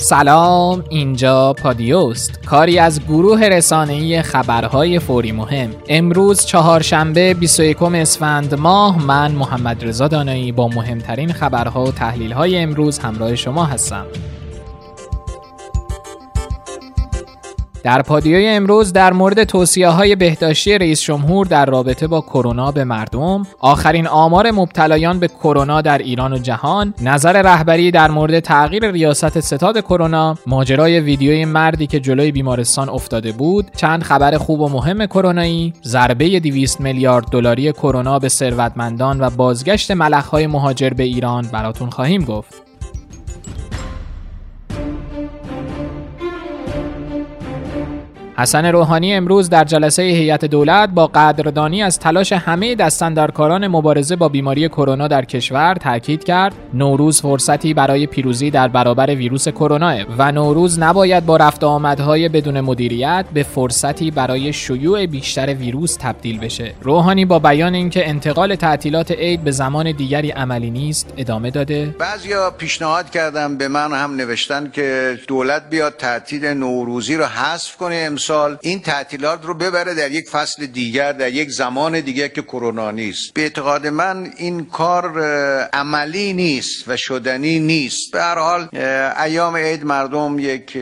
سلام اینجا پادیوست کاری از گروه رسانه‌ای خبرهای فوری مهم. امروز چهارشنبه 21 اسفند ماه من محمد رضا دانایی با مهمترین خبرها و تحلیل‌های امروز همراه شما هستم. در پادیوی امروز در مورد توصیه های بهداشتی رئیس جمهور در رابطه با کرونا به مردم، آخرین آمار مبتلایان به کرونا در ایران و جهان، نظر رهبری در مورد تغییر ریاست ستاد کرونا، ماجرای ویدیوی مردی که جلوی بیمارستان افتاده بود، چند خبر خوب و مهم کرونایی، ضربه 200 میلیارد دلاری کرونا به ثروتمندان و بازگشت ملخهای مهاجر به ایران براتون خواهیم گفت. حسن روحانی امروز در جلسه هیئت دولت با قدردانی از تلاش همه دستندرکاران مبارزه با بیماری کرونا در کشور تاکید کرد. نوروز فرصتی برای پیروزی در برابر ویروس کرونا و نوروز نباید با رفت آمدهای بدون مدیریت به فرصتی برای شیوع بیشتر ویروس تبدیل بشه. روحانی با بیان اینکه انتقال تعطیلات عید به زمان دیگری عملی نیست ادامه داده. بعضیا پیشنهاد کردم به من هم نوشتن که دولت بیاد تعطیل نوروزی رو حذف کنه سال این تعطیلات رو ببره در یک فصل دیگر در یک زمان دیگر که کرونا نیست. به اعتقاد من این کار عملی نیست و شدنی نیست. به هر حال ایام عید مردم یک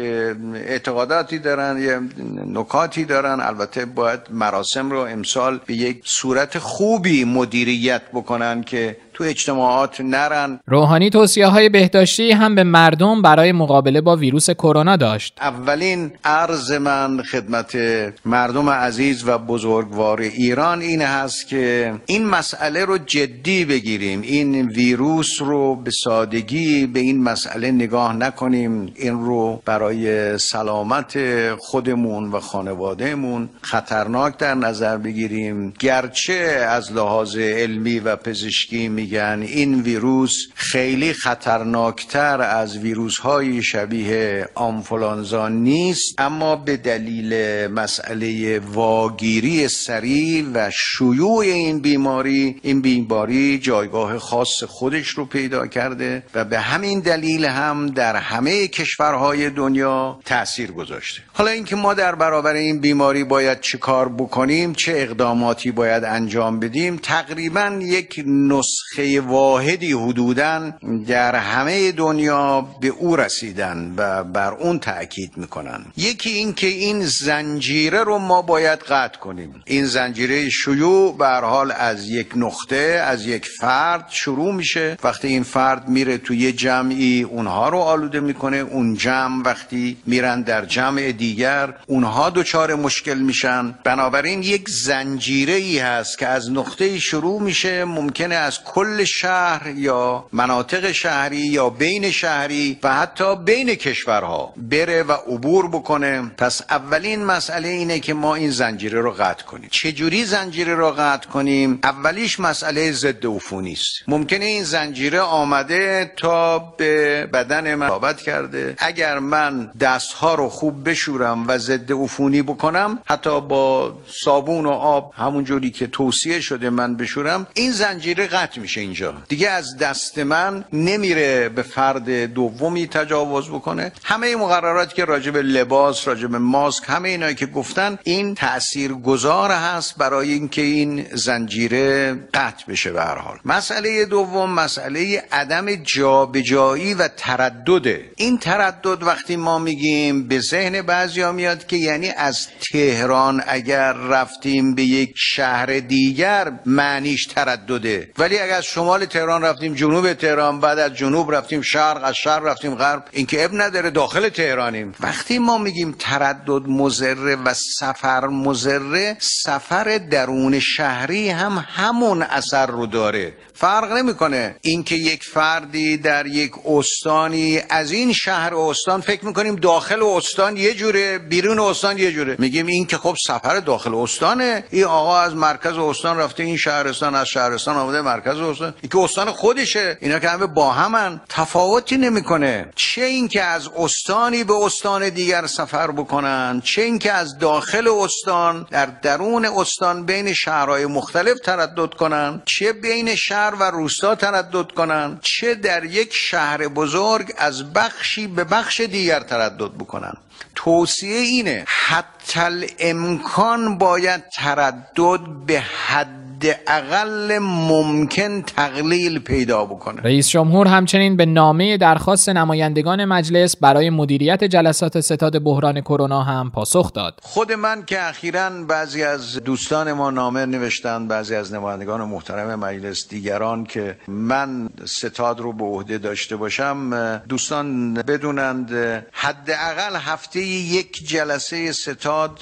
اعتقاداتی دارن یه نکاتی دارن. البته باید مراسم رو امسال به یک صورت خوبی مدیریت بکنن که تو اجتماعات نرن. روحانی توصیه های بهداشتی هم به مردم برای مقابله با ویروس کرونا داشت. اولین عرض من خدمت مردم عزیز و بزرگوار ایران این هست که این مسئله رو جدی بگیریم. این ویروس رو به سادگی به این مسئله نگاه نکنیم. این رو برای سلامت خودمون و خانوادهمون خطرناک در نظر بگیریم. گرچه از لحاظ علمی و پزشکی می میگن این ویروس خیلی خطرناکتر از ویروس های شبیه آنفولانزا نیست اما به دلیل مسئله واگیری سریع و شیوع این بیماری این بیماری جایگاه خاص خودش رو پیدا کرده و به همین دلیل هم در همه کشورهای دنیا تاثیر گذاشته. حالا اینکه ما در برابر این بیماری باید چه کار بکنیم چه اقداماتی باید انجام بدیم تقریبا یک نسخه نسخه واحدی حدودا در همه دنیا به او رسیدن و بر اون تاکید می‌کنن. یکی این که این زنجیره رو ما باید قطع کنیم. این زنجیره شیوع به حال از یک نقطه از یک فرد شروع میشه. وقتی این فرد میره توی یه جمعی اونها رو آلوده می‌کنه. اون جمع وقتی میرن در جمع دیگر اونها دچار مشکل میشن. بنابراین یک زنجیره ای هست که از نقطه شروع میشه. ممکنه از کل کل شهر یا مناطق شهری یا بین شهری و حتی بین کشورها بره و عبور بکنه. پس اولین مسئله اینه که ما این زنجیره رو قطع کنیم. چجوری زنجیره رو قطع کنیم؟ اولیش مسئله ضد عفونی است. ممکنه این زنجیره آمده تا به بدن من رابط کرده. اگر من دستها رو خوب بشورم و ضد عفونی بکنم حتی با صابون و آب همون جوری که توصیه شده من بشورم این زنجیره قطع میشه. اینجا. دیگه از دست من نمیره به فرد دومی تجاوز بکنه. همه مقرراتی که راجب لباس راجب ماسک همه اینایی که گفتن این تأثیر گذار هست برای اینکه این زنجیره قطع بشه به هر حال. مسئله دوم مسئله عدم جابجایی و تردده. این تردد وقتی ما میگیم به ذهن بعضیا میاد که یعنی از تهران اگر رفتیم به یک شهر دیگر معنیش تردده. ولی اگر شمال تهران رفتیم جنوب تهران بعد از جنوب رفتیم شرق از شرق رفتیم غرب. اینکه اب نداره داخل تهرانیم. وقتی ما میگیم تردد مزره و سفر مزره سفر درون شهری هم همون اثر رو داره. فرق نمی‌کنه. اینکه یک فردی در یک استانی از این شهر استان فکر می‌کنیم داخل استان یه جوره بیرون استان یه جوره. میگیم این که خب سفر داخل استانه. این آقا از مرکز استان رفته این شهرستان از شهرستان آمده مرکز استان. این که استان خودشه. اینا که همه با همن. تفاوتی نمی‌کنه. چه اینکه از استانی به استان دیگر سفر بکنن چه اینکه از داخل استان در درون استان بین شهرهای مختلف تردد کنن چه بین شهر شهر و روستا تردد کنن چه در یک شهر بزرگ از بخشی به بخش دیگر تردد بکنن توصیه اینه حتی امکان باید تردد به حد اقل ممکن تقلیل پیدا بکنه. رئیس جمهور همچنین به نامه درخواست نمایندگان مجلس برای مدیریت جلسات ستاد بحران کرونا هم پاسخ داد. خود من که اخیرا بعضی از دوستان ما نامه نوشتن بعضی از نمایندگان محترم مجلس دیگران که من ستاد رو به عهده داشته باشم دوستان بدونند حداقل هفته یک جلسه ستاد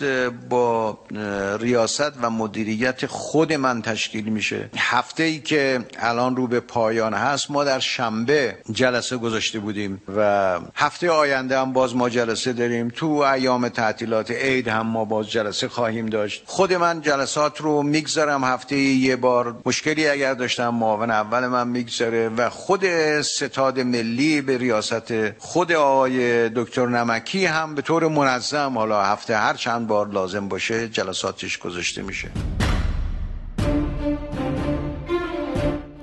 با ریاست و مدیریت خود من تشکیل میشه. هفته ای که الان رو به پایان هست ما در شنبه جلسه گذاشته بودیم و هفته آینده هم باز ما جلسه داریم. تو ایام تعطیلات عید هم ما باز جلسه خواهیم داشت. خود من جلسات رو می‌گذارم. هفته یه بار مشکلی اگر داشتم معاون اول من می‌گذاره و خود ستاد ملی به ریاست خود آقای دکتر نمکی هم به طور منظم حالا هفته هر چند بار لازم باشه جلساتش گذاشته میشه.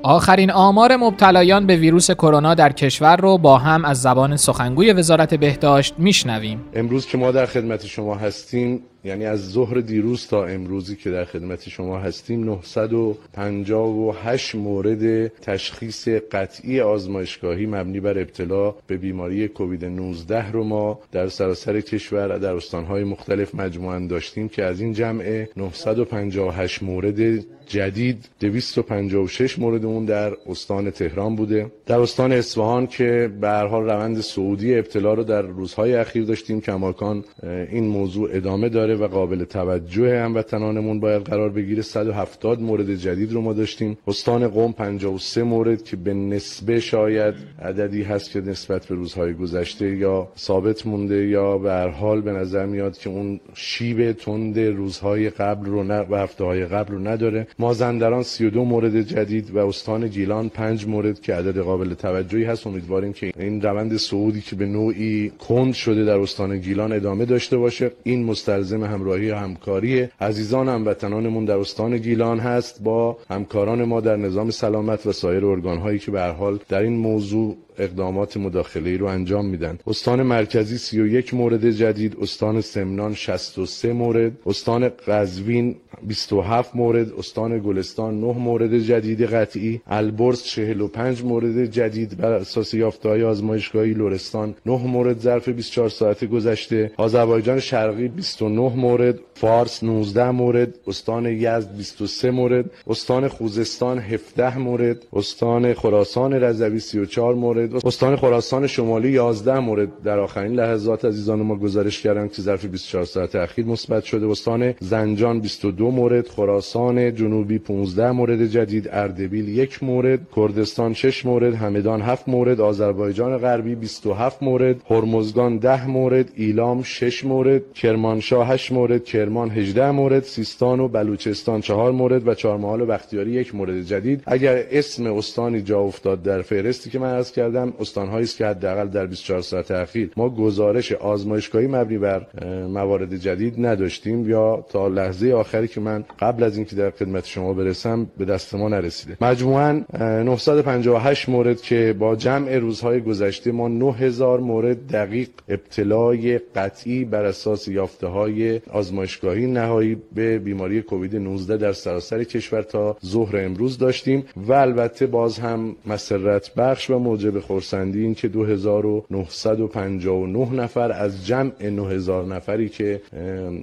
آخرین آمار مبتلایان به ویروس کرونا در کشور رو با هم از زبان سخنگوی وزارت بهداشت میشنویم. امروز که ما در خدمت شما هستیم یعنی از ظهر دیروز تا امروزی که در خدمت شما هستیم 958 مورد تشخیص قطعی آزمایشگاهی مبنی بر ابتلا به بیماری کووید 19 رو ما در سراسر کشور در استانهای مختلف مجموعا داشتیم که از این جمع 958 مورد جدید 256 مورد اون در استان تهران بوده. در استان اصفهان که به هر حال روند سعودی ابتلا رو در روزهای اخیر داشتیم کماکان این موضوع ادامه داره. و قابل توجه هموطنانمون باید قرار بگیره. 170 مورد جدید رو ما داشتیم. استان قم 53 مورد که به نسبه شاید عددی هست که نسبت به روزهای گذشته یا ثابت مونده یا به هر حال به نظر میاد که اون شیب تند روزهای قبل رو نه و هفته های قبل رو نداره. مازندران 32 مورد جدید و استان گیلان 5 مورد که عدد قابل توجهی هست. امیدواریم که این روند صعودی که به نوعی کند شده در استان گیلان ادامه داشته باشه. این مستلزم همراهی و همکاری عزیزان هموطنانمون در استان گیلان هست با همکاران ما در نظام سلامت و سایر ارگانهایی که به حال در این موضوع اقدامات مداخله رو انجام میدن. استان مرکزی 31 مورد جدید استان سمنان 63 مورد استان قزوین 27 مورد استان گلستان 9 مورد جدید قطعی البرز 45 مورد جدید بر اساس یافته‌های آزمایشگاهی لرستان 9 مورد ظرف 24 ساعت گذشته آذربایجان شرقی 29 مورد فارس 19 مورد استان یزد 23 مورد استان خوزستان 17 مورد استان خراسان رضوی 34 مورد استان خراسان شمالی 11 مورد در آخرین لحظات عزیزان ما گزارش کردند که ظرف 24 ساعت اخیر مثبت شده. استان زنجان 22 مورد خراسان جنوبی 15 مورد جدید اردبیل یک مورد کردستان 6 مورد همدان 7 مورد آذربایجان غربی 27 مورد هرمزگان 10 مورد ایلام 6 مورد کرمانشاه 8 مورد کرمان 18 مورد سیستان و بلوچستان 4 مورد و چهارمحال و بختیاری یک مورد جدید. اگر اسم استانی جا افتاد در فهرستی که من عرض کردم استانهایی است که حداقل در 24 ساعت اخیر ما گزارش آزمایشگاهی مبنی بر موارد جدید نداشتیم یا تا لحظه آخری که من قبل از اینکه در خدمت شما برسم به دست ما نرسیده. مجموعا 958 مورد که با جمع روزهای گذشته ما 9000 مورد دقیق ابتلای قطعی بر اساس یافته های آزمایشگاهی نهایی به بیماری کووید 19 در سراسر کشور تا ظهر امروز داشتیم و البته باز هم مسرت بخش و موجب خورسندی این که 2959 نفر از جمع 9000 نفری که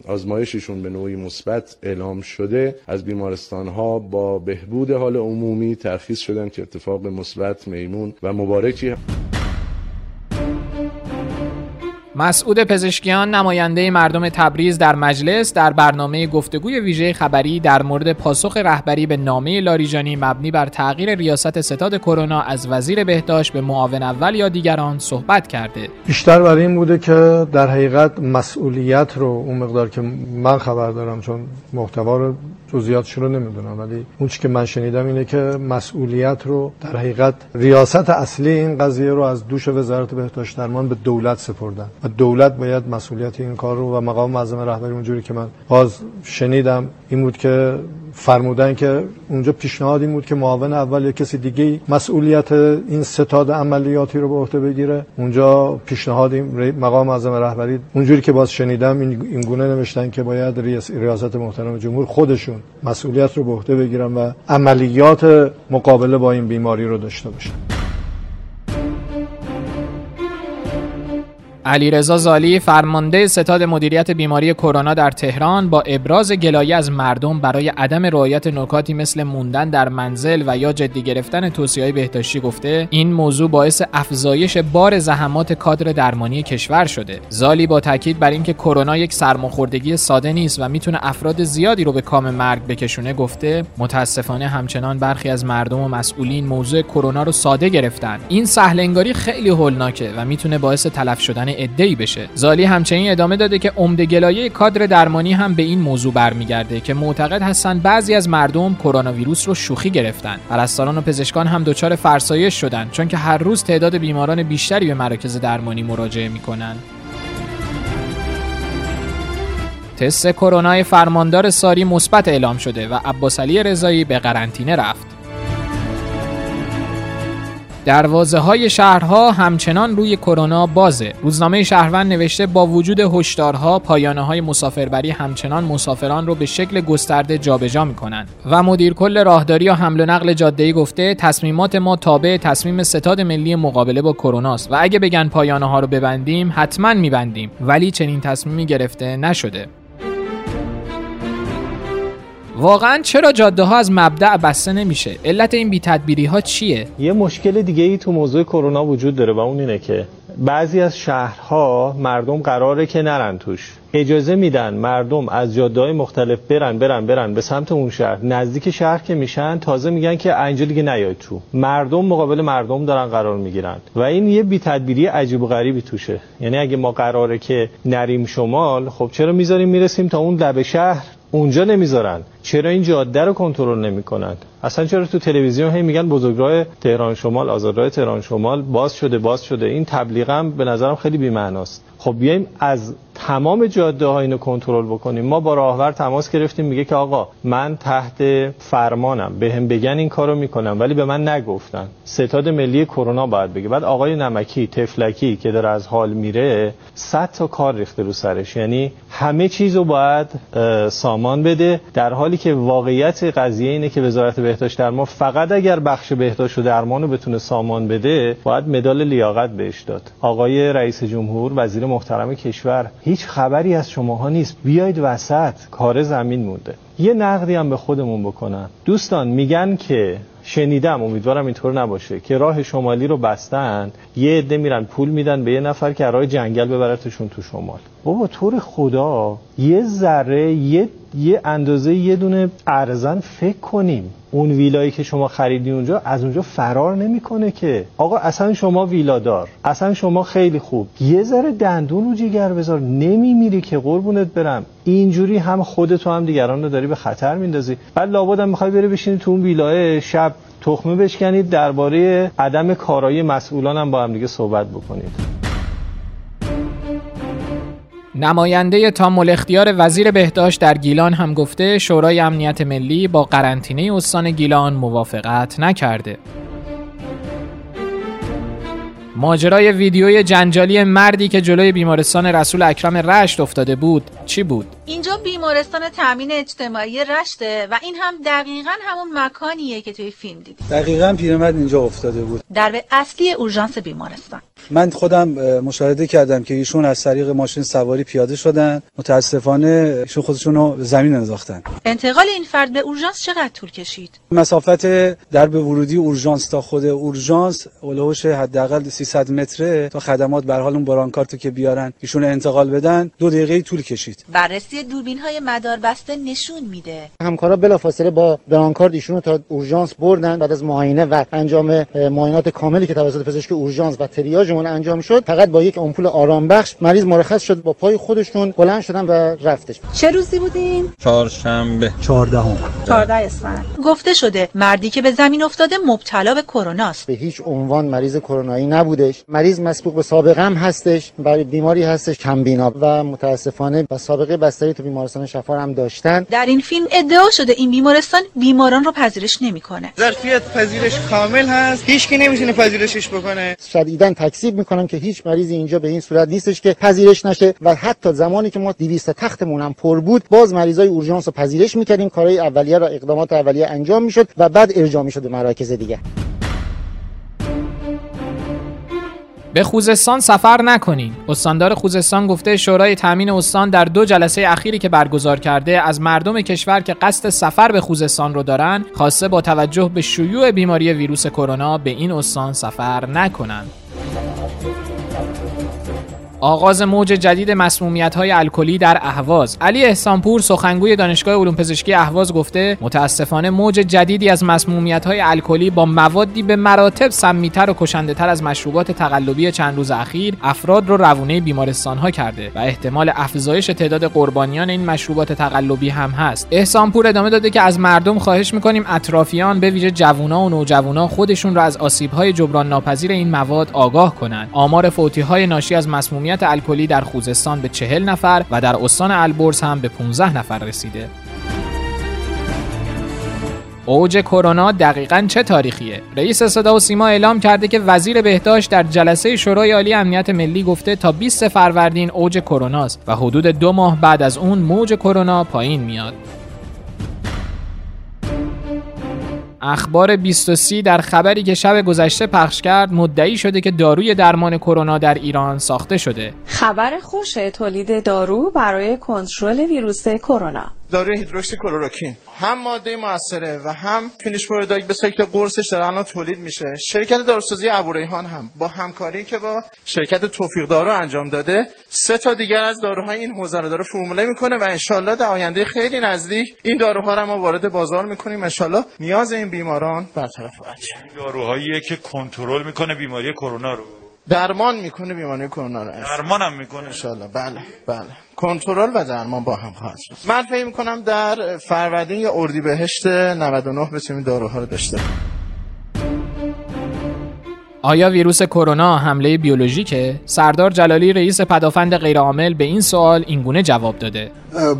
آزمایششون به نوعی مثبت اعلام شده از بیمارستان ها با بهبود حال عمومی ترخیص شدن که اتفاق مثبت میمون و مبارکی مسعود پزشکیان نماینده مردم تبریز در مجلس در برنامه گفتگوی ویژه خبری در مورد پاسخ رهبری به نامه لاریجانی مبنی بر تغییر ریاست ستاد کرونا از وزیر بهداشت به معاون اول یا دیگران صحبت کرده. بیشتر برای این بوده که در حقیقت مسئولیت رو اون مقدار که من خبر دارم چون محتوا رو جزئیاتش رو نمی‌دونم ولی اون که من شنیدم اینه که مسئولیت رو در حقیقت ریاست اصلی این قضیه رو از دوش وزارت بهداشت درمان به دولت سپردن. و دولت باید مسئولیت این کار رو و مقام معظم رهبری اونجوری که من باز شنیدم این بود که فرمودن که اونجا پیشنهاد این بود که معاون اول یا کسی دیگه مسئولیت این ستاد عملیاتی رو به عهده بگیره. اونجا پیشنهاد مقام اعظم رهبری اونجوری که باز شنیدم این گونه نوشتن که باید ریاست محترم جمهور خودشون مسئولیت رو به عهده بگیرن و عملیات مقابله با این بیماری رو داشته باشن. علیرضا زالی فرمانده ستاد مدیریت بیماری کرونا در تهران با ابراز گلایه از مردم برای عدم رعایت نکاتی مثل موندن در منزل و یا جدی گرفتن توصیه‌های بهداشتی گفته این موضوع باعث افزایش بار زحمات کادر درمانی کشور شده. زالی با تاکید بر اینکه کرونا یک سرماخوردگی ساده نیست و می‌تونه افراد زیادی رو به کام مرگ بکشونه گفته متاسفانه همچنان برخی از مردم و مسئولین موضوع کرونا رو ساده گرفتن. این سهل خیلی هولناکه و می‌تونه باعث تلف شدن عده‌ای بشه. زالی همچنین ادامه داده که عمده گلایه کادر درمانی هم به این موضوع برمیگرده که معتقد هستند بعضی از مردم کرونا ویروس رو شوخی گرفتن. پرستاران و پزشکان هم دچار فرسایش شدن چون که هر روز تعداد بیماران بیشتری به مراکز درمانی مراجعه می‌کنن. تست کرونا فرماندار ساری مثبت اعلام شده و عباس علی رضایی به قرنطینه رفت. دروازه های شهرها همچنان روی کرونا بازه. روزنامه شهروند نوشته با وجود هشدارها پایانه های مسافربری همچنان مسافران رو به شکل گسترده جابجا می‌کنن و مدیر کل راهداری و حمل و نقل جاده گفته تصمیمات ما تابع تصمیم ستاد ملی مقابله با کرونا و اگه بگن پایانه ها رو ببندیم حتما میبندیم ولی چنین تصمیمی گرفته نشده. واقعا چرا جاده ها از مبدع بسته نمیشه؟ علت این بی تدبیری ها چیه؟ یه مشکل دیگه ای تو موضوع کرونا وجود داره و اون اینه که بعضی از شهرها مردم قراره که نرن توش. اجازه میدن مردم از جاده های مختلف برن برن برن به سمت اون شهر. نزدیک شهر که میشن تازه میگن که اینجا دیگه نیاید تو. مردم مقابل مردم دارن قرار می‌گیرن. و این یه بی‌تدبیری عجیب و غریبی توشه. یعنی اگه ما قراره که نریم شمال خب چرا می‌ذاریم می‌رسیم تا اون لب شهر اونجا نمی‌ذارن؟ چرا این جاده رو کنترل نمی‌کنن اصلا چرا تو تلویزیون هی میگن بزرگراه تهران شمال آزادراه تهران شمال باز شده باز شده. این تبلیغم به نظرم خیلی بی‌معناست. خب بیایم از تمام جاده ها اینو کنترل بکنیم. ما با راهور تماس گرفتیم میگه که آقا من تحت فرمانم. به هم بگن این کارو می‌کنم ولی به من نگفتن. ستاد ملی کرونا باید بگه. بعد آقای نمکی تفلکی که در از حال میره صد تا کار ریخته رو سرش. یعنی همه چیزو باید سامان بده. در حالی که واقعیت قضیه اینه که وزارت بهداشت درمان فقط اگر بخش بهداشت و درمان رو بتونه سامان بده باید مدال لیاقت بهش داد. آقای رئیس جمهور وزیر محترم کشور هیچ خبری از شماها نیست. بیاید وسط کار زمین مونده. یه نقدی هم به خودمون بکنم. دوستان میگن که شنیدم امیدوارم اینطور نباشه که راه شمالی رو بستن یه عده میرن پول میدن به یه نفر که راه جنگل ببرتشون تو شمال. بابا طور خدا یه ذره یه یه اندازه یه دونه ارزن فکر کنیم. اون ویلایی که شما خریدی اونجا از اونجا فرار نمی‌کنه که. آقا اصلا شما ویلادار. اصلا شما خیلی خوب. یه ذره دندون رو جیگر بذار. نمیمیری که قربونت برم. اینجوری هم خودتو هم دیگران رو داری به خطر میندازی. بعد لابد هم می‌خوای بری بشینی تو اون ویلاه شب تخمه بشکنید درباره عدم کارایی مسئولان هم با هم دیگه صحبت بکنید. نماینده تام اختیار وزیر بهداشت در گیلان هم گفته شورای امنیت ملی با قرنطینه استان گیلان موافقت نکرده. ماجرای ویدیوی جنجالی مردی که جلوی بیمارستان رسول اکرم رشت افتاده بود چی بود؟ اینجا بیمارستان تامین اجتماعی رشته و این هم دقیقا همون مکانیه که توی فیلم دیدی. دقیقا پیرمرد اینجا افتاده بود. در اصلی اورژانس بیمارستان. من خودم مشاهده کردم که ایشون از طریق ماشین سواری پیاده شدن. متاسفانه ایشون خودشون رو زمین انداختن. انتقال این فرد به اورژانس چقدر طول کشید؟ مسافت درب ورودی اورژانس تا خود اورژانس اولوش حداقل 300 متره تا خدمات به حال اون برانکارتو که بیارن ایشون انتقال بدن دو دقیقه طول کشید. بررسی دوربین های مدار بسته نشون میده. همکارا بلافاصله با برانکارد ایشون رو تا اورژانس بردن. بعد از معاینه و انجام معاینات کاملی که توسط پزشک اورژانس و تریاژمون انجام شد فقط با یک آمپول آرام بخش مریض مرخص شد با پای خودشون بلند شدن و رفتش. چه روزی بودین؟ چهارشنبه. 14 14 اسفند. گفته شده مردی که به زمین افتاده مبتلا به کرونا است به هیچ عنوان مریض کرونایی نبودش. مریض مسبوق به سابقه هم هستش. برای بیماری هستش کم بینا و متاسفانه با سابقه بستری کسایی تو بیمارستان شفا هم داشتن. در این فیلم ادعا شده این بیمارستان بیماران رو پذیرش نمی‌کنه. ظرفیت پذیرش کامل هست. هیچ کی نمی‌تونه پذیرشش بکنه. شدیداً تکذیب می‌کنن که هیچ مریضی اینجا به این صورت نیستش که پذیرش نشه و حتی زمانی که ما 200 تختمون هم پر بود باز مریضای اورژانس رو پذیرش می‌کردیم. کارهای اولیه را اقدامات اولیه انجام می‌شد و بعد ارجاع می‌شد به مراکز دیگه به خوزستان سفر نکنین. استاندار خوزستان گفته شورای تامین استان در دو جلسه اخیری که برگزار کرده از مردم کشور که قصد سفر به خوزستان رو دارن خواسته با توجه به شیوع بیماری ویروس کرونا به این استان سفر نکنند. آغاز موج جدید مسمومیت های الکلی در اهواز. علی احسانپور سخنگوی دانشگاه علوم پزشکی اهواز گفته متاسفانه موج جدیدی از مسمومیت های الکلی با موادی به مراتب سمیتر و کشنده تر از مشروبات تقلبی چند روز اخیر افراد رو روونه بیمارستان ها کرده و احتمال افزایش تعداد قربانیان این مشروبات تقلبی هم هست. احسانپور ادامه داده که از مردم خواهش می‌کنیم اطرافیان به ویژه جوونا و نوجوانا خودشون را از آسیب های جبران ناپذیر این مواد آگاه کنند آمار فوتی های ناشی از مسمومیت الکلی در خوزستان به چهل نفر و در استان البرز هم به 15 نفر رسیده. اوج کرونا دقیقا چه تاریخیه؟ رئیس صدا و سیما اعلام کرده که وزیر بهداشت در جلسه شورای عالی امنیت ملی گفته تا 20 فروردین اوج کروناست و حدود دو ماه بعد از اون موج کرونا پایین میاد. اخبار 23 در خبری که شب گذشته پخش کرد مدعی شده که داروی درمان کرونا در ایران ساخته شده. خبر خوش تولید دارو برای کنترل ویروس کرونا. داروی هیدروکسی کلروکین هم ماده موثره و هم finish product به شکل قرصش در الان تولید میشه. شرکت داروسازی ابوریحان هم با همکاری که با شرکت توفیق دارو انجام داده سه تا دیگر از داروهای این حوزه رو داره فرموله می‌کنه و انشالله در آینده خیلی نزدیک این داروها رو ما وارد بازار می‌کنیم. انشالله نیاز این بیماران برطرف خواهد شد. داروهایی که کنترل می‌کنه بیماری کرونا رو. درمان می‌کنه بیماری کرونا رو. درمان هم می‌کنه. انشالله. بله بله. کنترل و درمان با هم خواهد شد. من فکر می‌کنم در فروردین یا اردیبهشت 99 بتونیم داروها رو داشته آیا ویروس کرونا حمله بیولوژیکه؟ سردار جلالی رئیس پدافند غیرعامل به این سوال اینگونه جواب داده.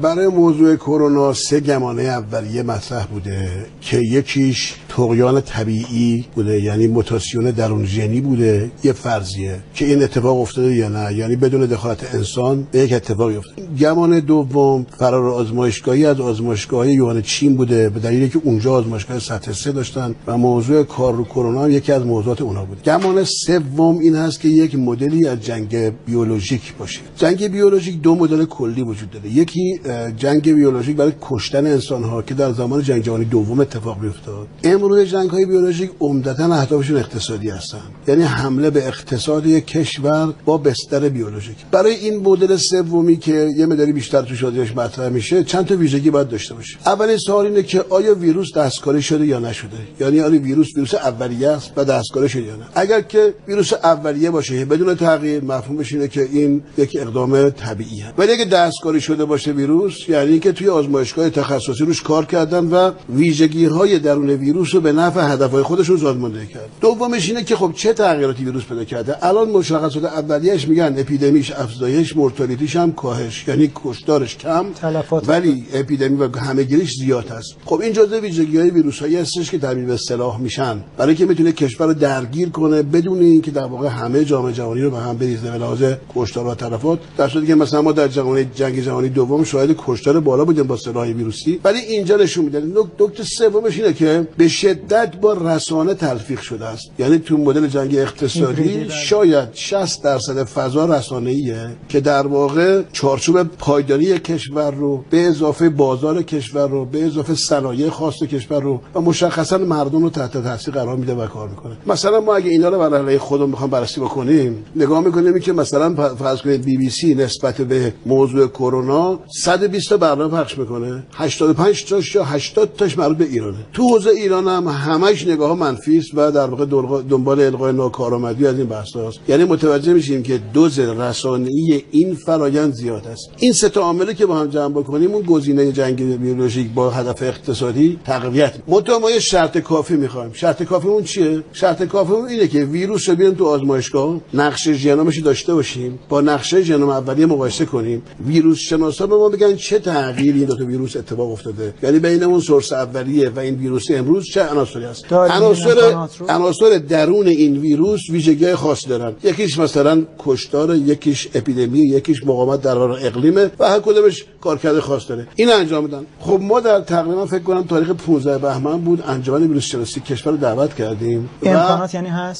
برای موضوع کرونا سه گمانه اولیه مطرح بوده که یکیش تقیان طبیعی بوده یعنی موتاسیون درون ژنی بوده یه فرضیه که این اتفاق افتاده یا نه یعنی بدون دخالت انسان به یک اتفاقی افتاده گمان دوم فرار آزمایشگاهی از آزمایشگاه یوهان چین بوده به دلیلی که اونجا آزمایشگاه سطح سه داشتن و موضوع کار رو کرونا یکی از موضوعات اونها بوده گمان سوم این هست که یک مدلی از جنگ بیولوژیک باشه. جنگ بیولوژیک دو مدل کلی وجود داره. یکی جنگ بیولوژیک برای کشتن انسان ها که در زمان جنگ جهانی دوم اتفاق میافتاد امروز جنگ های بیولوژیک عمدتا اهدافشون اقتصادی هستن. یعنی حمله به اقتصاد یک کشور با بستر بیولوژیک. برای این مدل سومی که یه مدلی بیشتر تو شادیش مطرح میشه چند تا ویژگی باید داشته باشه. اولین سوال اینه که آیا ویروس دستکاری شده یا نشده؟ یعنی آیا ویروس ویروس اولیه است و دستکاری شده یا نه؟ اگر که ویروس اولیه باشه بدون تغییر مفهومش اینه که این یک اقدام طبیعیه. ولی اگه دستکاری شده باشه ویروس یعنی که توی آزمایشگاه تخصصی روش کار کردن و ویژگی های درون ویروس رو به نفع هدفهای خودشون سازماندهی کرد. دومش اینه که خب چه تغییراتی ویروس پیدا کرده؟ الان مشخصات اولیه‌اش میگن اپیدمیش افزایش مورتالیتیش هم کاهش یعنی کشتارش کم تلفات ولی اپیدمی و همهگیریش زیاد هست خب این جزء ویژگی های ویروس هایی هستش که تبدیل به اصطلاح میشن. برای که می‌تونه کشور رو درگیر کنه بدون اینکه در واقع همه جامعه جهانی رو به هم بریزه به لحاظ کشتار و تلفات. در صورتی که مثلا ما در جهان جنگ جهانی دوم شاهد کشتار بالا بودیم با سلاح ویروسی. ولی اینجا نشون میده. نکته سومش اینه که به شدت با رسانه تلفیق شده است. یعنی تو مدل جنگ اقتصادی شاید 60 درصد فضا رسانه ایه که در واقع چارچوب پایداری کشور رو به اضافه بازار کشور رو به اضافه صنایع خاص کشور رو و مشخصا مردم رو تحت تاثیر قرار میده و کار می‌کنه. مثلا ما اگه اینا رو بر خودمون می‌خوام بررسی بکنیم. نگاه می‌کنیم که مثلا فرض کنید بی بی سی نسبت به موضوع کرونا 120 تا برنامه پخش می‌کنه. 85 تاش یا 80 تاش مربوط به ایرانه. تو حوزه ایران هم همش نگاه نگاه است و در واقع دنبال القای ناکارآمدی از این بحث هست. یعنی متوجه میشیم که دوز رسانه‌ای این فرایند زیاد است. این سه تا عاملی که با هم جمع بکنیم اون گزینه جنگ بیولوژیک با هدف اقتصادی تقویت. ما یه شرط کافی می‌خوایم. شرط کافی اون چیه؟ شرط کافی اون اینه که ویروس رو بیاریم تو آزمایشگاه نقشه ژنومش داشته باشیم با نقشه ژنوم اولیه مقایسه کنیم. ویروس شناسا به ما بگن چه تغییری این دو تا ویروس اتفاق افتاده. یعنی بین اون سورس اولیه و این ویروس امروز چه عناصری هست؟ عناصر عناصر درون این ویروس ویژگی خاص دارن. یکیش مثلا کشتار یکیش اپیدمی یکیش مقاومت در برابر اقلیمه و هر کدومش کارکرد خاص داره. این انجام میدن. خب ما در تقریبا فکر کنم تاریخ 15 بهمن بود انجمن ویروس شناسی کشور رو دعوت کردیم امکانات یعنی هست؟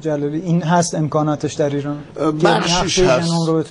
جلالی؟ این هست امکاناتش در ایران؟ بخشش هست. رو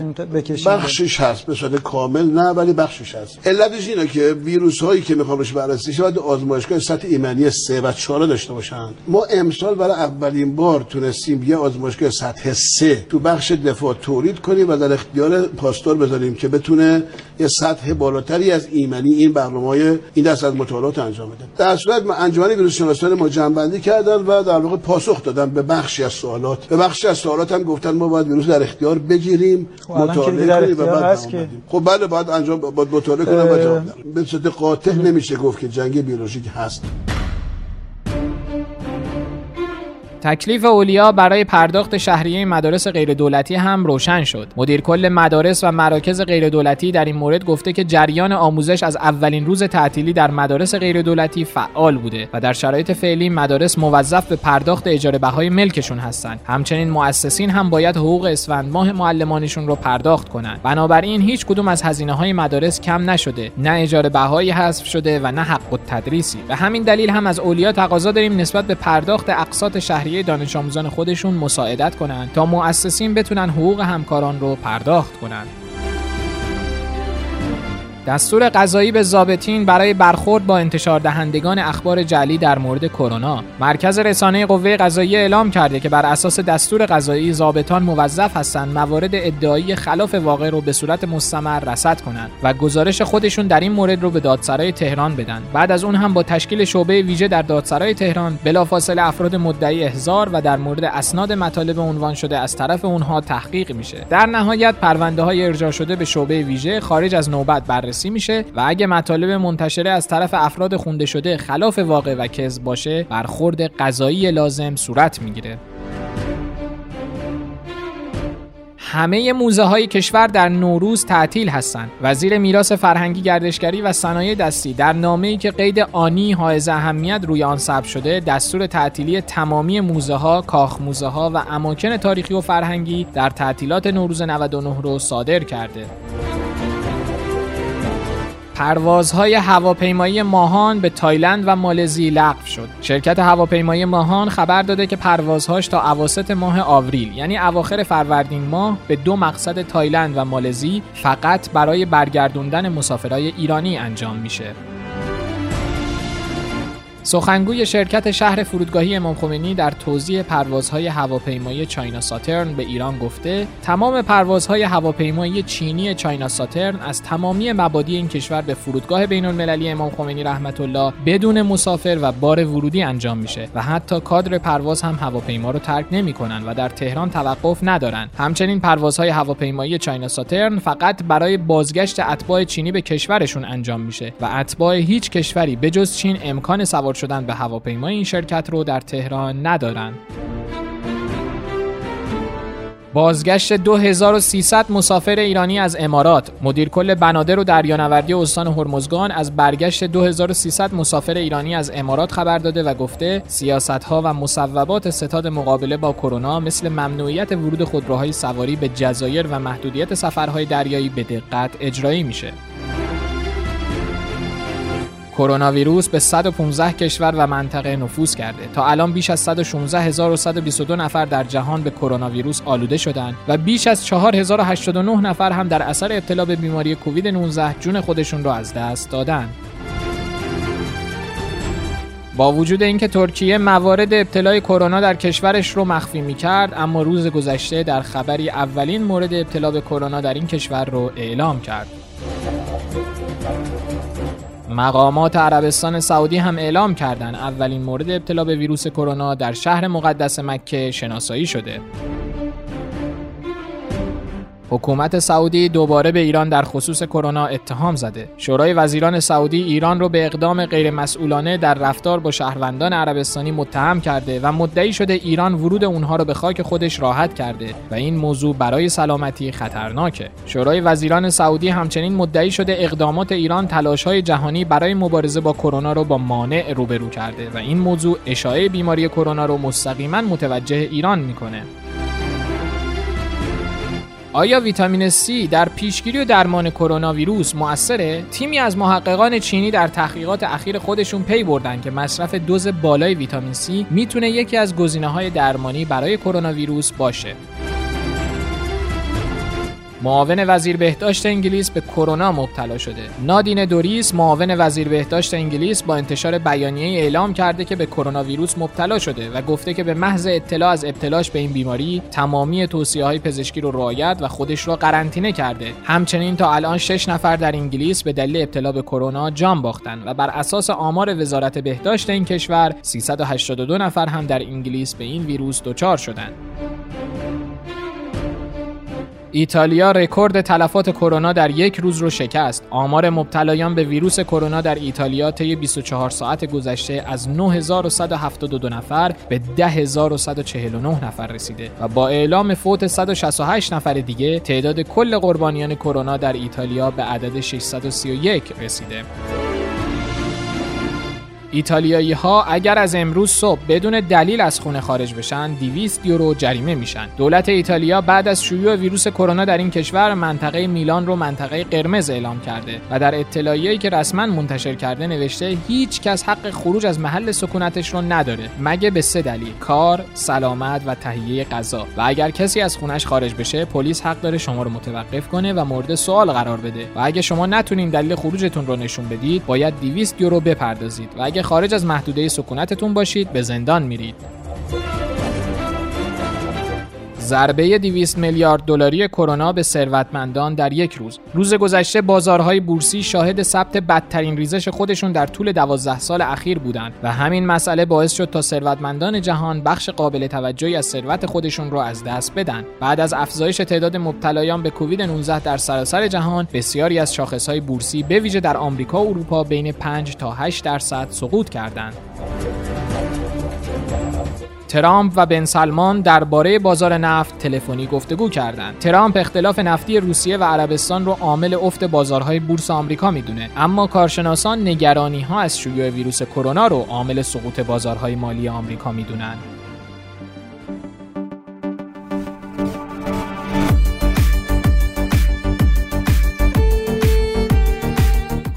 بخشش هست به صورت کامل نه ولی بخشش هست. علتش اینه که ویروس هایی که می‌خوام روش بررسی شه باید آزمایشگاه سطح ایمنی 3 و 4 داشته باشن ما امسال برای اولین بار تونستیم یه آزمایشگاه سطح 3 تو بخش دفاع تولید کنیم و در اختیار پاستور بذاریم که بتونه یه سطح بالاتری از ایمنی این برنامه این دست از مطالعات انجام بده. در صورت انجمن ویروس شناسان ما جنبندی کردن و در واقع پاسخ دادن به بخشی از سوالات. به بخشی از سوالات هم گفتن ما باید ویروس در اختیار بگیریم خب، مطالعه کنیم و بعد خب بله باید انجام باید مطالعه جواب به صورت قاطع نمیشه گفت که جنگ بیولوژیک هست. تکلیف اولیا برای پرداخت شهریه مدارس غیردولتی هم روشن شد. مدیر کل مدارس و مراکز غیردولتی در این مورد گفته که جریان آموزش از اولین روز تعطیلی در مدارس غیردولتی فعال بوده و در شرایط فعلی مدارس موظف به پرداخت اجاره بهای ملکشون هستند. همچنین مؤسسین هم باید حقوق اسفند ماه معلمانشون رو پرداخت کنند. بنابراین هیچ کدوم از هزینه های مدارس کم نشده. نه اجاره بهایی حذف شده و نه حق التدریسی. به همین دلیل هم از اولیا تقاضا داریم نسبت به پرداخت اقساط شهری شهریه دانش آموزان خودشون مساعدت کنند تا مؤسسین بتونن حقوق همکاران رو پرداخت کنند. دستور قضایی به زابطین برای برخورد با انتشار دهندگان اخبار جعلی در مورد کرونا. مرکز رسانه قوه قضایی اعلام کرده که بر اساس دستور قضایی زابطان موظف هستند موارد ادعایی خلاف واقع رو به صورت مستمر رصد کنند و گزارش خودشون در این مورد رو به دادسرای تهران بدن. بعد از اون هم با تشکیل شعبه ویژه در دادسرای تهران بلافاصله افراد مدعی احضار و در مورد اسناد مطالب عنوان شده از طرف اونها تحقیق میشه. در نهایت پرونده های ارجاع شده به شعبه ویژه خارج از نوبت بر بررسی میشه و اگه مطالب منتشره از طرف افراد خونده شده خلاف واقع و کذب باشه برخورد قضایی لازم صورت می‌گیره همه موزه های کشور در نوروز تعطیل هستند. وزیر میراث فرهنگی گردشگری و صنایع دستی در نامه‌ای که قید آنی حائز اهمیت روی آن ثبت شده دستور تعطیلی تمامی موزه ها، کاخ موزه ها و اماکن تاریخی و فرهنگی در تعطیلات نوروز 99 رو صادر کرده. پروازهای هواپیمایی ماهان به تایلند و مالزی لغو شد. شرکت هواپیمایی ماهان خبر داده که پروازهاش تا اواسط ماه آوریل یعنی اواخر فروردین ماه به دو مقصد تایلند و مالزی فقط برای برگردوندن مسافرای ایرانی انجام میشه. سخنگوی شرکت شهر فرودگاهی امام خمینی در توضیح پروازهای هواپیمایی China Southern به ایران گفته تمام پروازهای هواپیمایی چینی China Southern از تمامی مبادی این کشور به فرودگاه بین المللی امام خمینی رحمت الله بدون مسافر و بار ورودی انجام میشه و حتی کادر پرواز هم هواپیما رو ترک نمی‌کنن و در تهران توقف ندارن. همچنین پروازهای هواپیمایی چاینا ساترن فقط برای بازگشت اتباع چینی به کشورشون انجام میشه و اتباع هیچ کشوری بجز چین امکان سوار شدن به هواپیما این شرکت رو در تهران ندارند. بازگشت 2300 مسافر ایرانی از امارات مدیر کل بنادر و دریانوردی استان هرمزگان از برگشت 2300 مسافر ایرانی از امارات خبر داده و گفته سیاست ها و مصوبات ستاد مقابله با کرونا مثل ممنوعیت ورود خودروهای سواری به جزایر و محدودیت سفرهای دریایی به دقت اجرایی میشه کرونا ویروس به 115 کشور و منطقه نفوذ کرده تا الان بیش از 116122 نفر در جهان به کرونا ویروس آلوده شدند و بیش از 4089 نفر هم در اثر ابتلا به بیماری کووید 19 جون خودشون را از دست دادن. با وجود اینکه ترکیه موارد ابتلای کرونا در کشورش رو مخفی می کرد اما روز گذشته در خبری اولین مورد ابتلا به کرونا در این کشور رو اعلام کرد. مقامات عربستان سعودی هم اعلام کردند اولین مورد ابتلا به ویروس کرونا در شهر مقدس مکه شناسایی شده. حکومت سعودی دوباره به ایران در خصوص کرونا اتهام زده. شورای وزیران سعودی ایران رو به اقدام غیرمسئولانه در رفتار با شهروندان عربستانی متهم کرده و مدعی شده ایران ورود اونها رو به خاک خودش راحت کرده و این موضوع برای سلامتی خطرناکه. شورای وزیران سعودی همچنین مدعی شده اقدامات ایران تلاش‌های جهانی برای مبارزه با کرونا رو با مانع روبرو کرده و این موضوع اشاعه بیماری کرونا رو مستقیما متوجه ایران می‌کنه. آیا ویتامین C در پیشگیری و درمان کرونا ویروس مؤثره؟ تیمی از محققان چینی در تحقیقات اخیر خودشون پی بردن که مصرف دوز بالای ویتامین C می‌تونه یکی از گزینه‌های درمانی برای کرونا ویروس باشه. معاون وزیر بهداشت انگلیس به کرونا مبتلا شده. نادین دوریس معاون وزیر بهداشت انگلیس با انتشار بیانیه اعلام کرده که به کرونا ویروس مبتلا شده و گفته که به محض اطلاع از ابتلاش به این بیماری تمامی توصیه های پزشکی رو رعایت و خودش رو قرنطینه کرده. همچنین تا الان 6 نفر در انگلیس به دلیل ابتلا به کرونا جان باختن و بر اساس آمار وزارت بهداشت این کشور 382 نفر هم در انگلیس به این ویروس دچار شدند. ایتالیا رکورد تلفات کرونا در یک روز رو شکست. آمار مبتلایان به ویروس کرونا در ایتالیا طی 24 ساعت گذشته از 9172 نفر به 10149 نفر رسیده و با اعلام فوت 168 نفر دیگه تعداد کل قربانیان کرونا در ایتالیا به عدد 631 رسیده. ایتالیایی ها اگر از امروز صبح بدون دلیل از خونه خارج بشن 200 یورو جریمه میشن. دولت ایتالیا بعد از شیوع ویروس کرونا در این کشور منطقه میلان رو منطقه قرمز اعلام کرده و در اطلاعیه‌ای که رسما منتشر کرده نوشته هیچ کس حق خروج از محل سکونتش رو نداره مگه به سه دلیل کار سلامت و تهیه غذا. و اگر کسی از خونش خارج بشه پلیس حق داره شما رو متوقف کنه و مورد سوال قرار بده. و اگه شما نتونین دلیل خروجتون رو نشون بدید باید 200 یورو بپردازید. و اگه خارج از محدوده سکونتتون باشید به زندان میرید. ضربه 200 میلیارد دلاری کرونا به ثروتمندان در یک روز. روز گذشته بازارهای بورسی شاهد ثبت بدترین ریزش خودشون در طول 12 سال اخیر بودند و همین مسئله باعث شد تا ثروتمندان جهان بخش قابل توجهی از ثروت خودشون رو از دست بدن. بعد از افزایش تعداد مبتلایان به کووید 19 در سراسر جهان، بسیاری از شاخصهای بورسی به ویژه در آمریکا و اروپا بین 5 تا 8 درصد سقوط کردند. ترامپ و بن سلمان درباره بازار نفت تلفنی گفتگو کردند. ترامپ اختلاف نفتی روسیه و عربستان رو عامل افت بازارهای بورس آمریکا می‌دونه اما کارشناسان نگرانی ها از شیوع ویروس کرونا رو عامل سقوط بازارهای مالی آمریکا می‌دونن.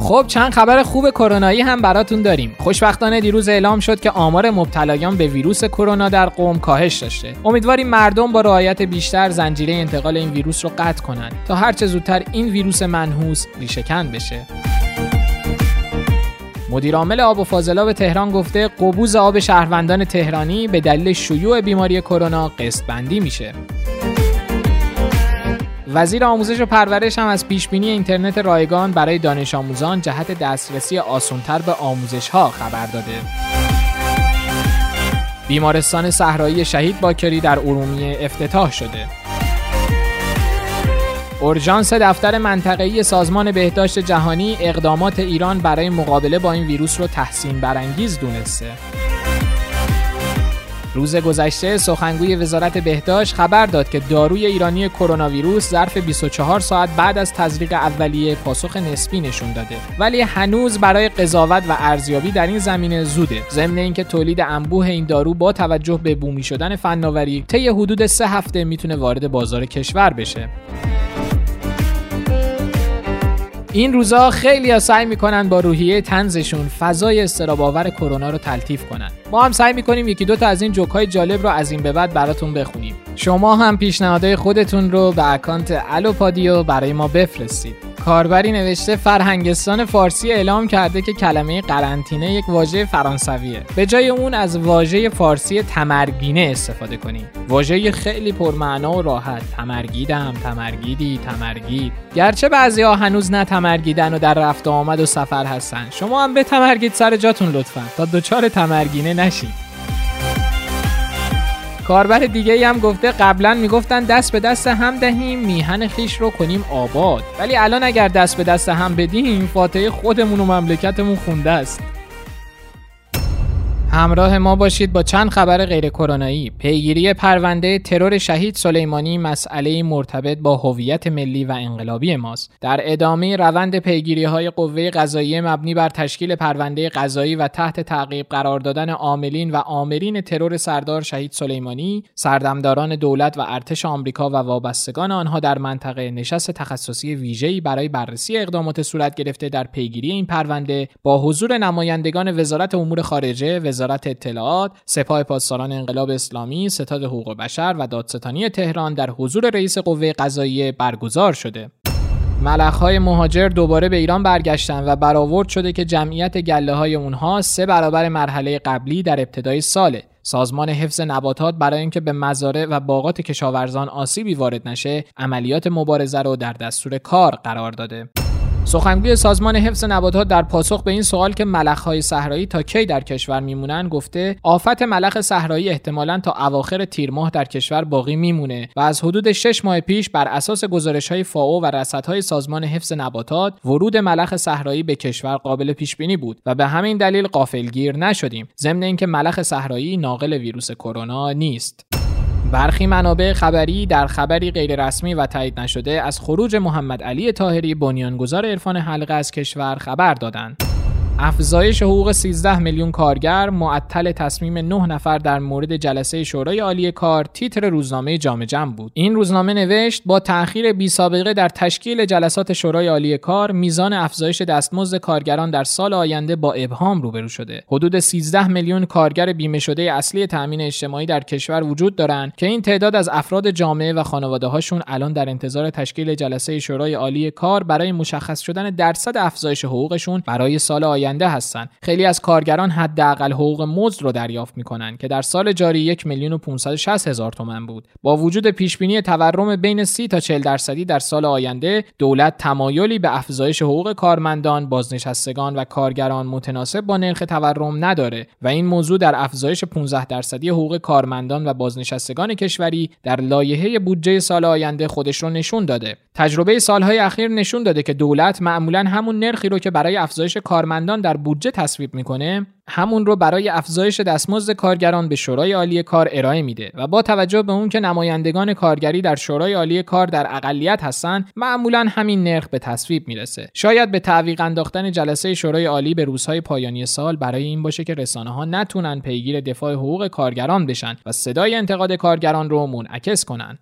خب چند خبر خوب کرونایی هم براتون داریم. خوشبختانه دیروز اعلام شد که آمار مبتلایان به ویروس کرونا در قوم کاهش داشته. امیدواریم مردم با رعایت بیشتر زنجیره انتقال این ویروس رو قطع کنند تا هرچه زودتر این ویروس منحوس ریشهکن بشه. مدیر عامل آب و فاضلاب تهران گفته قبوز آب شهروندان تهرانی به دلیل شیوع بیماری کرونا قسط بندی میشه. وزیر آموزش و پرورش هم از پیشبینی اینترنت رایگان برای دانش آموزان جهت دسترسی آسانتر به آموزش ها خبر داده. بیمارستان صحرایی شهید باکری در ارومیه افتتاح شده. اورژانس دفتر منطقه‌ای سازمان بهداشت جهانی اقدامات ایران برای مقابله با این ویروس رو تحسین برانگیز دونسته. روز گذشته سخنگوی وزارت بهداشت خبر داد که داروی ایرانی کرونا ویروس ظرف 24 ساعت بعد از تزریق اولیه پاسخ نسبی نشون داده. ولی هنوز برای قضاوت و ارزیابی در این زمینه زوده. ضمن اینکه تولید انبوه این دارو با توجه به بومی شدن فناوری طی حدود سه هفته می‌تونه وارد بازار کشور بشه. این روزا خیلی ها سعی می‌کنن با روحیه تنزشون فضای استراباور کرونا رو تلطیف کنن. ما هم سعی می‌کنیم یکی دو تا از این جوک های جالب رو از این به بعد براتون بخونیم. شما هم پیشنهادهای خودتون رو به اکانت الوپادیو برای ما بفرستید. کاربری نوشته فرهنگستان فارسی اعلام کرده که کلمه قرنطینه یک واژه فرانسویه. به جای اون از واژه فارسی تمرگینه استفاده کنید واژه خیلی پرمعنا و راحت. تمرگیدم تمرگیدی تمرگید. گرچه بعضیا هنوز نه تمرگیدن و در رفت آمد و سفر هستن. شما هم به تمرگید سر جاتون لطفا. تا دچار تمرگینه نشید کاربر دیگه ای هم گفته قبلا می‌گفتن دست به دست هم دهیم میهن خیش رو کنیم آباد. ولی الان اگر دست به دست هم بدیم فاتحه خودمون و مملکتمون خونده است. همراه ما باشید با چند خبر غیر کرونایی. پیگیری پرونده ترور شهید سلیمانی مسئله مرتبط با هویت ملی و انقلابی ماست. در ادامه روند پیگیری های قوه قضاییه مبنی بر تشکیل پرونده قضایی و تحت تعقیب قرار دادن عاملین و آمرین ترور سردار شهید سلیمانی سردمداران دولت و ارتش آمریکا و وابستگان آنها در منطقه نشست تخصصی ویژه‌ای برای بررسی اقدامات صورت گرفته در پیگیری این پرونده با حضور نمایندگان وزارت امور خارجه وزارت اطلاعات، سپاه پاسداران انقلاب اسلامی، ستاد حقوق بشر و دادستانی تهران در حضور رئیس قوه قضاییه برگزار شده. های مهاجر دوباره به ایران برگشتن و برآورد شده که جمعیت گله های اونها سه برابر مرحله قبلی در ابتدای ساله. سازمان حفظ نباتات برای اینکه به مزارع و باغات کشاورزان آسیبی وارد نشه، عملیات مبارزه رو در دستور کار قرار داده. سخنگوی سازمان حفظ نباتات در پاسخ به این سوال که ملخهای صحرایی تا کی در کشور میمونن گفته آفت ملخ صحرایی احتمالا تا اواخر تیر ماه در کشور باقی میمونه و از حدود 6 ماه پیش بر اساس گزارش های فاو و رصدهای سازمان حفظ نباتات ورود ملخ صحرایی به کشور قابل پیش بینی بود و به همین دلیل قافلگیر نشدیم ضمن اینکه ملخ صحرایی ناقل ویروس کرونا نیست. برخی منابع خبری در خبری غیررسمی و تایید نشده از خروج محمد علی تاهری بنیانگذار عرفان حلقه از کشور خبر دادند. افزایش حقوق 13 میلیون کارگر معطل تصمیم 9 نفر در مورد جلسه شورای عالی کار تیتر روزنامه جام جم بود. این روزنامه نوشت با تأخیر بی سابقه در تشکیل جلسات شورای عالی کار میزان افزایش دستمزد کارگران در سال آینده با ابهام روبرو شده. حدود 13 میلیون کارگر بیمه شده اصلی تامین اجتماعی در کشور وجود دارند که این تعداد از افراد جامعه و خانواده هاشون الان در انتظار تشکیل جلسه شورای عالی کار برای مشخص شدن درصد افزایش حقوقشون برای سال آینده آینده هستند خیلی از کارگران حداقل حقوق مزد رو دریافت می‌کنن که در سال جاری یک میلیون و 560 هزار تومن بود. با وجود پیش بینی تورم بین 30 تا 40 درصدی در سال آینده دولت تمایلی به افزایش حقوق کارمندان بازنشستگان و کارگران متناسب با نرخ تورم نداره و این موضوع در افزایش 15 درصدی حقوق کارمندان و بازنشستگان کشوری در لایحه بودجه سال آینده خودش رو نشون داده. تجربه سالهای اخیر نشون داده که دولت معمولا همون نرخی رو که برای افزایش کارمندان در بودجه تصویب می‌کنه همون رو برای افزایش دستمزد کارگران به شورای عالی کار ارائه میده و با توجه به اون که نمایندگان کارگری در شورای عالی کار در اقلیت هستن معمولا همین نرخ به تصویب می‌رسه. شاید به تعویق انداختن جلسه شورای عالی به روزهای پایانی سال برای این باشه که رسانه ها نتونن پیگیر دفاع حقوق کارگران بشن و صدای انتقاد کارگران رو منعکس کنن.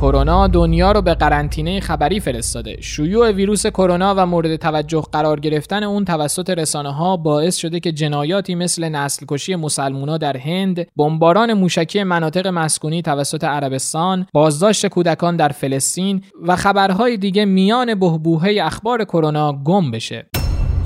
کرونا دنیا رو به قرنطینه خبری فرستاده. شیوع ویروس کرونا و مورد توجه قرار گرفتن اون توسط رسانه ها باعث شده که جنایاتی مثل نسل کشی مسلمونا در هند، بمباران موشکی مناطق مسکونی توسط عربستان، بازداشت کودکان در فلسطین و خبرهای دیگه میان بهبوهه اخبار کرونا گم بشه.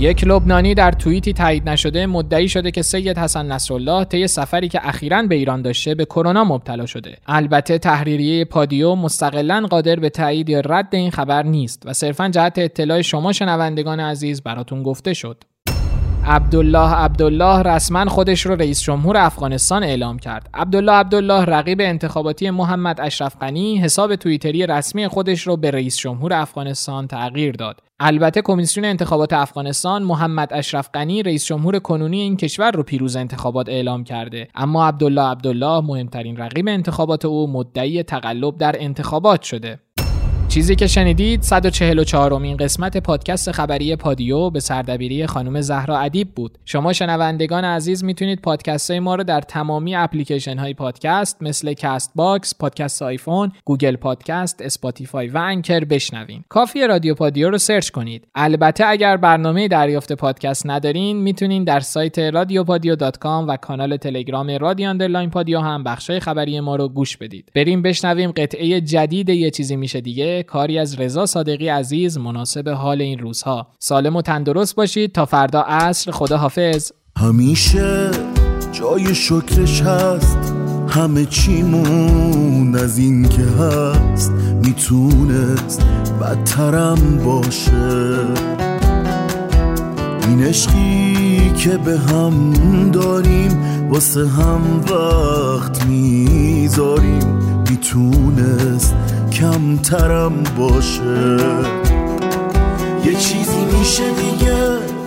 یک لبنانی در توییتی تایید نشده مدعی شده که سید حسن نصرالله طی سفری که اخیرا به ایران داشته به کرونا مبتلا شده البته تحریریه پادیو مستقلا قادر به تایید یا رد این خبر نیست و صرفا جهت اطلاع شما شنوندگان عزیز براتون گفته شد عبدالله عبدالله رسما خودش رو رئیس جمهور افغانستان اعلام کرد. عبدالله عبدالله رقیب انتخاباتی محمد اشرف غنی حساب توییتری رسمی خودش رو به رئیس جمهور افغانستان تغییر داد. البته کمیسیون انتخابات افغانستان محمد اشرف غنی رئیس جمهور کنونی این کشور رو پیروز انتخابات اعلام کرده. اما عبدالله عبدالله مهمترین رقیب انتخابات او مدعی تقلب در انتخابات شده. چیزی که شنیدید 144 امین قسمت پادکست خبری پادیو به سردبیری خانم زهرا ادیب بود. شما شنوندگان عزیز می‌تونید پادکست های ما رو در تمامی اپلیکیشن های پادکست مثل Castbox، پادکست آیفون، Google Podcast، Spotify و Anchor بشنوین. کافی رادیو پادیو رو search کنید. البته اگر برنامه دریافت پادکست ندارین می‌تونین در سایت radiopadio.com و کانال تلگرام رادیو underline پادیو هم بخشای خبری ما رو گوش بدید. بریم بشنویم قطعه جدید یه چیزی میشه دیگه کاری از رضا صادقی عزیز مناسب حال این روزها. سالم و تندرست باشید تا فردا عصر. خدا حافظ همیشه جای شکرش هست. همه چیمون از این که هست. می‌تونست بدترم باشه. این عشقی که به هم داریم واسه هم وقت می‌ذاریم. می‌تونست کمترم باشه. یه چیزی میشه دیگه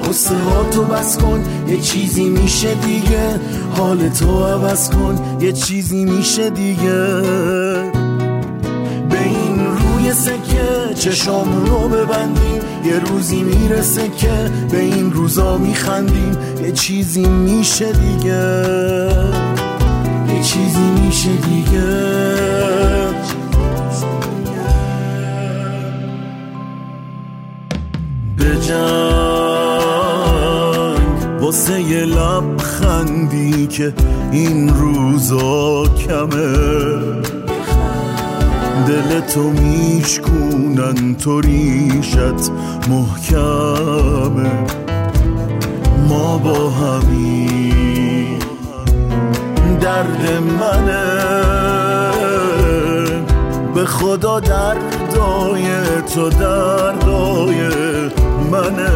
قصه تو بس کن. یه چیزی میشه دیگه حال تو عوض کن. یه چیزی میشه دیگه. به این روی سکه چشامون رو ببندیم. یه روزی می‌رسه که به این روزا میخندیم. یه چیزی میشه دیگه. چیزی میشه دیگه. به جنگ واسه یه لبخندی که این روزا کمه. دل تو میشکونن تو ریشت محکمه. ما با همین درد منه. به خدا دردای تو دردای منه.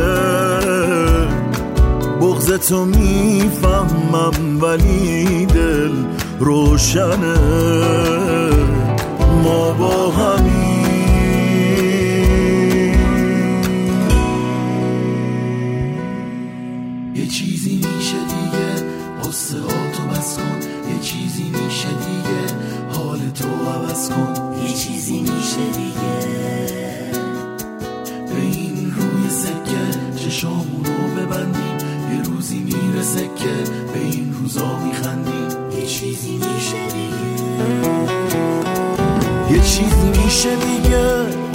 بغز تو می‌فهمم ولی دل روشنه. ما با همین چشامون رو ببندیم یه روزی می‌رسه که به این روزا میخندیم یه چیزی میشه دیگه. یه چیزی میشه دیگه.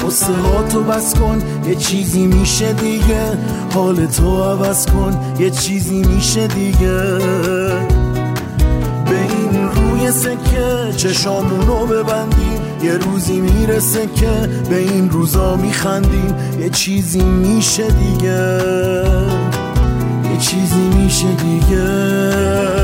قصه ها تو بس کن. یه چیزی میشه دیگه. حال تو عوض کن. یه چیزی میشه دیگه. به این روی سکه چشامون رو ببندیم یه روزی می‌رسه که به این روزا میخندیم. یه چیزی میشه دیگه. یه چیزی میشه دیگه.